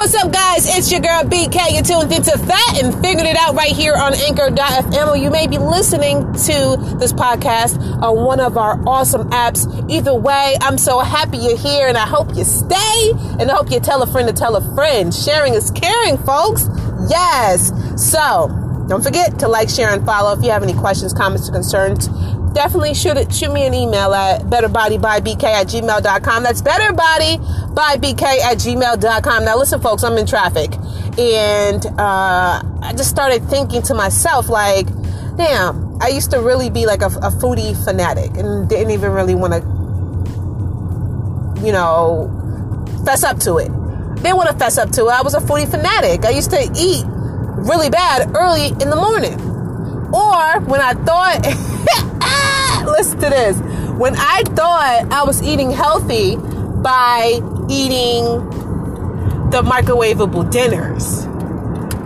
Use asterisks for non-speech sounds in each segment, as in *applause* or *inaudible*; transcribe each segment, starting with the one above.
What's up, guys? It's your girl BK. You're tuned into Fat and figuring it out right here on Anchor.fm. Or you may be listening to this podcast on one of our awesome apps. Either way, I'm so happy you're here and I hope you stay. And I hope you tell a friend to tell a friend. Sharing is caring, folks. Yes. So, don't forget to like, share, and follow. If you have any questions, comments, or concerns, definitely shoot, it shoot me an email at betterbodybybk at gmail.com. That's betterbodybybk at gmail.com. Now, listen, folks, I'm in traffic. And uh, I just started thinking to myself, like, damn, I used to really be like a, a foodie fanatic and didn't even really want to, you know, fess up to it. Didn't want to fess up to it. I was a foodie fanatic. I used to eat really bad early in the morning. Or when I thought, *laughs* listen to this, when I thought I was eating healthy by eating the microwavable dinners.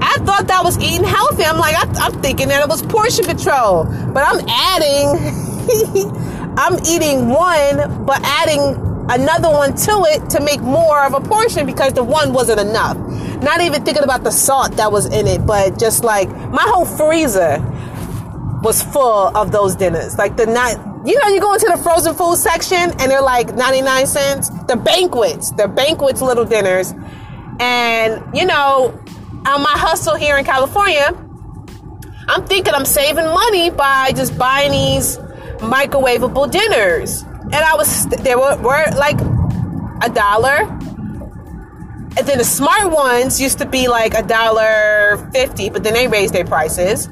I thought that was eating healthy. I'm like, I, am thinking that it was portion control, but I'm adding, *laughs* I'm eating one, but adding another one to it to make more of a portion because the one wasn't enough. Not even thinking about the salt that was in it, but just like my whole freezer was full of those dinners. Like the night, you know, you go into the frozen food section and they're like 99 cents. The banquets, the banquets little dinners. And, you know, on my hustle here in California, I'm thinking I'm saving money by just buying these microwavable dinners. And I was, they were, were like a dollar. And then the smart ones used to be like a dollar fifty, but then they raised their prices.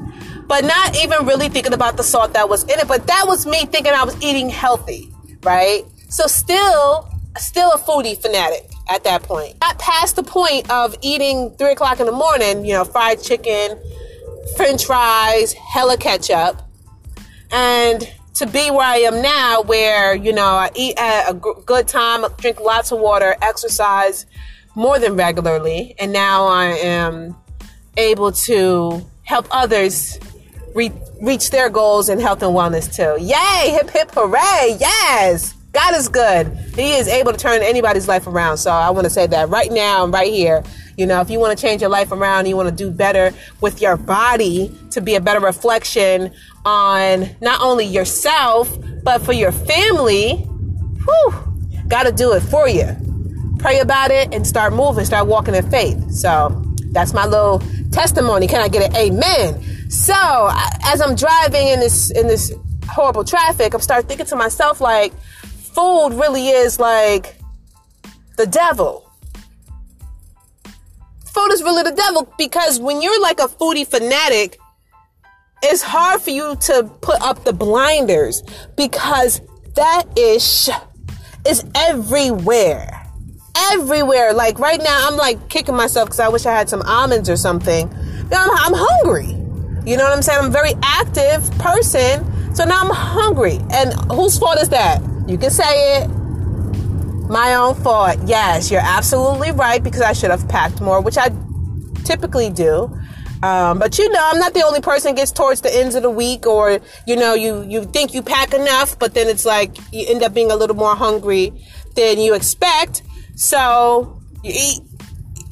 But not even really thinking about the salt that was in it. But that was me thinking I was eating healthy, right? So still, still a foodie fanatic at that point. Not past the point of eating three o'clock in the morning, you know, fried chicken, french fries, hella ketchup. And to be where I am now, where, you know, I eat at a good time, drink lots of water, exercise more than regularly. And now I am able to help others re- reach their goals in health and wellness too. Yay! Hip hip hooray! Yes! God is good. He is able to turn anybody's life around. So I want to say that right now, and right here. You know, if you want to change your life around, you want to do better with your body to be a better reflection on not only yourself, but for your family, whew, got to do it for you. Pray about it and start moving, start walking in faith. So that's my little testimony. Can I get an amen? So uh, as I'm driving in this, in this horrible traffic, I'm start thinking to myself, like, food really is like the devil. Food is really the devil because when you're like a foodie fanatic, it's hard for you to put up the blinders because that ish is everywhere. Everywhere. Like right now, I'm like kicking myself because I wish I had some almonds or something. I'm, I'm hungry. You know what I'm saying? I'm a very active person. So now I'm hungry. And whose fault is that? You can say it. My own fault. Yes, you're absolutely right because I should have packed more, which I typically do. Um, but you know, I'm not the only person gets towards the ends of the week, or you know, you you think you pack enough, but then it's like you end up being a little more hungry than you expect. So you eat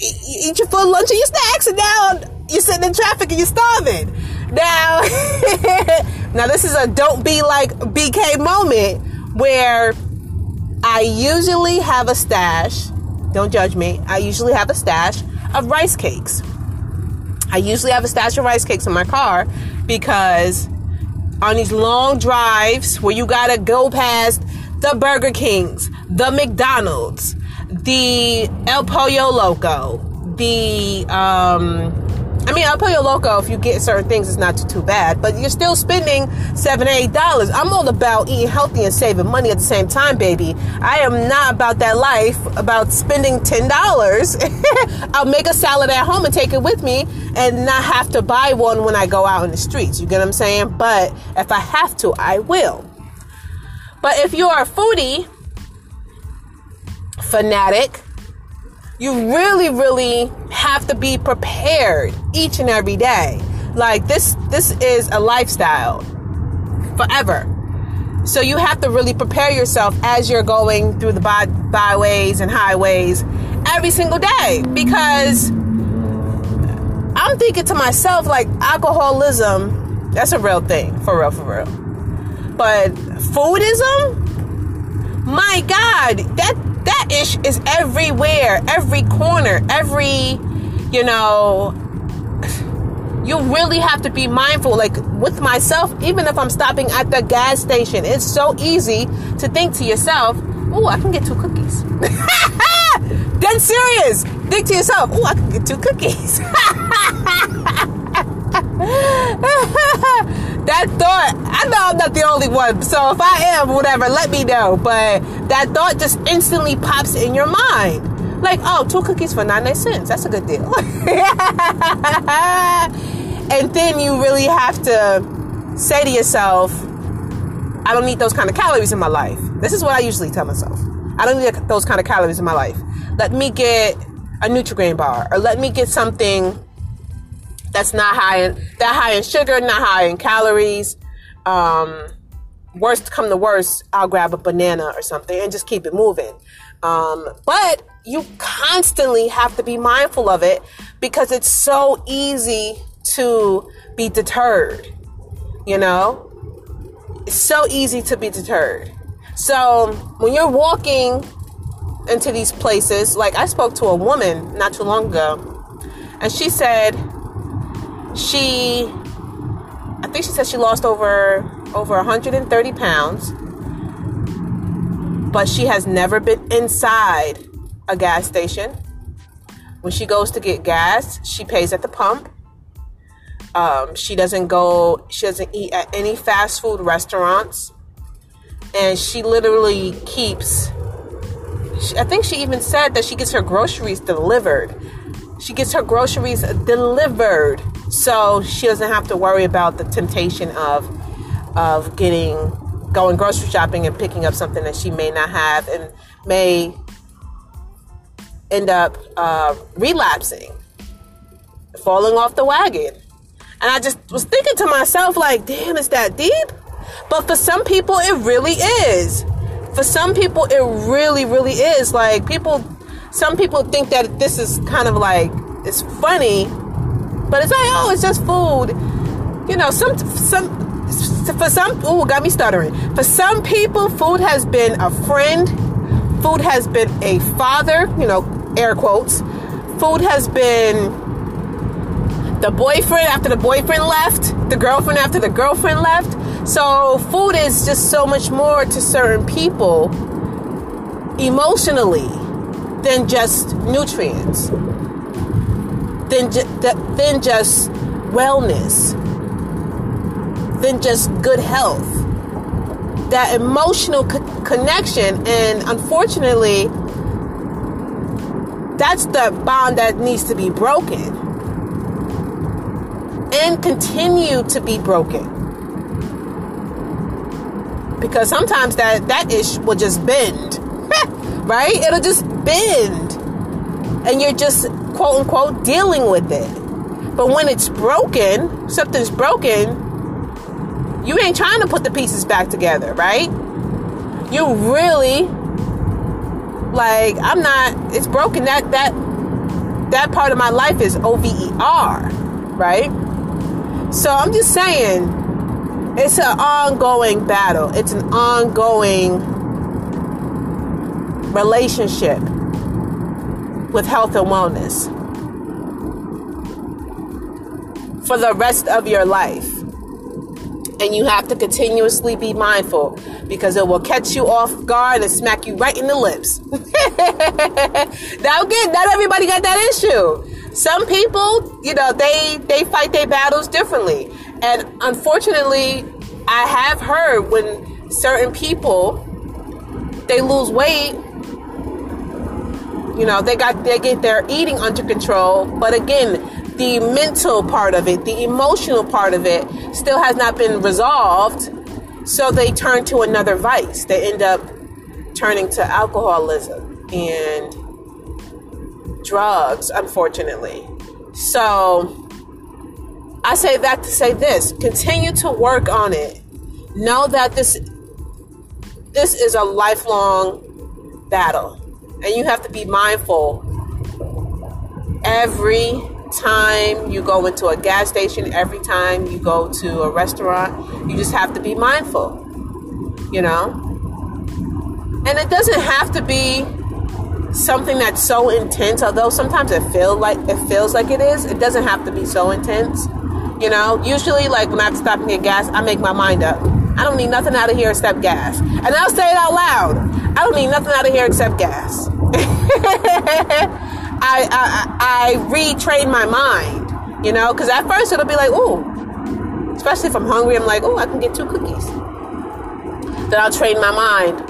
you eat your full lunch and your snacks, and now you're sitting in traffic and you're starving. Now, *laughs* now this is a don't be like BK moment where I usually have a stash. Don't judge me. I usually have a stash of rice cakes. I usually have a stash of rice cakes in my car because on these long drives where you gotta go past the Burger Kings, the McDonald's, the El Pollo Loco, the um, I mean, El Pollo Loco, if you get certain things, it's not too, too bad, but you're still spending seven, eight dollars. I'm all about eating healthy and saving money at the same time, baby. I am not about that life, about spending ten dollars. *laughs* I'll make a salad at home and take it with me and not have to buy one when I go out in the streets. You get what I'm saying? But if I have to, I will. But if you're a foodie fanatic, you really, really have to be prepared each and every day. Like this, this is a lifestyle forever. So you have to really prepare yourself as you're going through the by- byways and highways every single day because I'm thinking to myself, like, alcoholism, that's a real thing, for real, for real. But foodism, my God, that that ish is everywhere, every corner, every, you know, you really have to be mindful. Like with myself, even if I'm stopping at the gas station, it's so easy to think to yourself, oh, I can get two cookies. *laughs* Dead serious. Think to yourself, oh, I can get two cookies. *laughs* *laughs* that thought, I know I'm not the only one. So if I am, whatever, let me know. But that thought just instantly pops in your mind. Like, oh, two cookies for 99 cents. That's a good deal. *laughs* and then you really have to say to yourself, I don't need those kind of calories in my life. This is what I usually tell myself. I don't need those kind of calories in my life. Let me get a Nutrigrain bar or let me get something that's not high in that high in sugar, not high in calories. Um, worst come to worst, I'll grab a banana or something and just keep it moving. Um, but you constantly have to be mindful of it because it's so easy to be deterred. You know, it's so easy to be deterred. So when you're walking into these places, like I spoke to a woman not too long ago, and she said she I think she said she lost over over 130 pounds, but she has never been inside a gas station. When she goes to get gas, she pays at the pump. Um, she doesn't go. She doesn't eat at any fast food restaurants, and she literally keeps. I think she even said that she gets her groceries delivered. She gets her groceries delivered so she doesn't have to worry about the temptation of of getting going grocery shopping and picking up something that she may not have and may end up uh, relapsing, falling off the wagon. And I just was thinking to myself, like, damn, is that deep? But for some people, it really is. For some people, it really, really is. Like, people, some people think that this is kind of like, it's funny but it's like, oh, it's just food. You know, some some for some oh got me stuttering. For some people, food has been a friend. Food has been a father, you know, air quotes. Food has been the boyfriend after the boyfriend left, the girlfriend after the girlfriend left. So, food is just so much more to certain people emotionally than just nutrients than, ju- than just wellness, than just good health. That emotional co- connection, and unfortunately, that's the bond that needs to be broken and continue to be broken. Because sometimes that, that ish will just bend, *laughs* right? It'll just bend. And you're just quote unquote dealing with it. But when it's broken, something's broken, you ain't trying to put the pieces back together, right? You really like I'm not it's broken that that that part of my life is O V E R, right? So I'm just saying it's an ongoing battle. It's an ongoing relationship with health and wellness for the rest of your life. And you have to continuously be mindful because it will catch you off guard and smack you right in the lips. *laughs* now, again, not everybody got that issue. Some people, you know, they they fight their battles differently. And unfortunately, I have heard when certain people they lose weight you know, they got they get their eating under control, but again, the mental part of it, the emotional part of it still has not been resolved. So they turn to another vice. They end up turning to alcoholism and drugs, unfortunately. So I say that to say this, continue to work on it. Know that this this is a lifelong battle and you have to be mindful every time you go into a gas station, every time you go to a restaurant, you just have to be mindful, you know? And it doesn't have to be something that's so intense, although sometimes it feel like it feels like it is. It doesn't have to be so intense. You know, usually like when I have to stop and get gas, I make my mind up. I don't need nothing out of here except gas. And I'll say it out loud. I don't need nothing out of here except gas. *laughs* I, I, I retrain my mind, you know, because at first it'll be like, ooh, especially if I'm hungry, I'm like, ooh, I can get two cookies. Then I'll train my mind.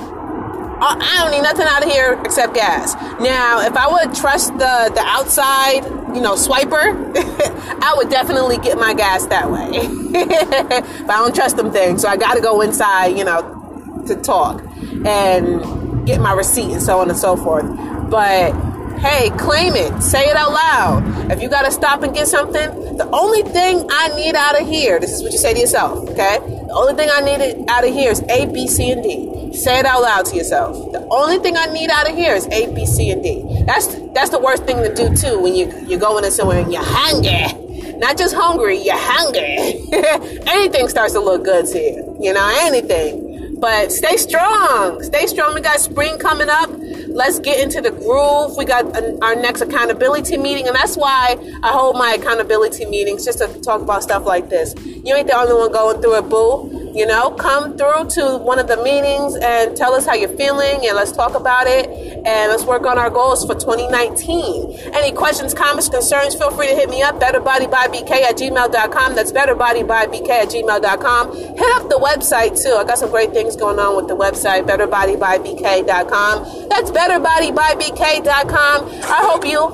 I don't need nothing out of here except gas. Now, if I would trust the the outside, you know, swiper, *laughs* I would definitely get my gas that way. *laughs* but I don't trust them things, so I got to go inside, you know, to talk and get my receipt and so on and so forth. But hey, claim it. Say it out loud. If you got to stop and get something, the only thing I need out of here, this is what you say to yourself, okay? The only thing I need out of here is A, B, C, and D. Say it out loud to yourself. The only thing I need out of here is A, B, C, and D. That's that's the worst thing to do too when you you're going in somewhere and you're hungry. Not just hungry, you're hungry. *laughs* anything starts to look good to you. You know, anything. But stay strong. Stay strong. We got spring coming up let's get into the groove. We got our next accountability meeting, and that's why I hold my accountability meetings just to talk about stuff like this. You ain't the only one going through it, boo. You know, come through to one of the meetings and tell us how you're feeling, and let's talk about it, and let's work on our goals for 2019. Any questions, comments, concerns, feel free to hit me up, betterbodybybk at gmail.com. That's betterbodybybk at gmail.com. Hit up the website, too. I got some great things going on with the website, betterbodybybk.com. That's betterbodybybk.com. I hope you...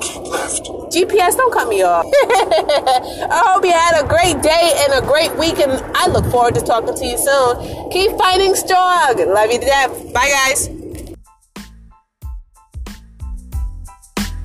GPS, don't cut me off. *laughs* I hope you had a great day and a great week, and I look forward to talking to you soon. Keep fighting strong. Love you to death. Bye, guys.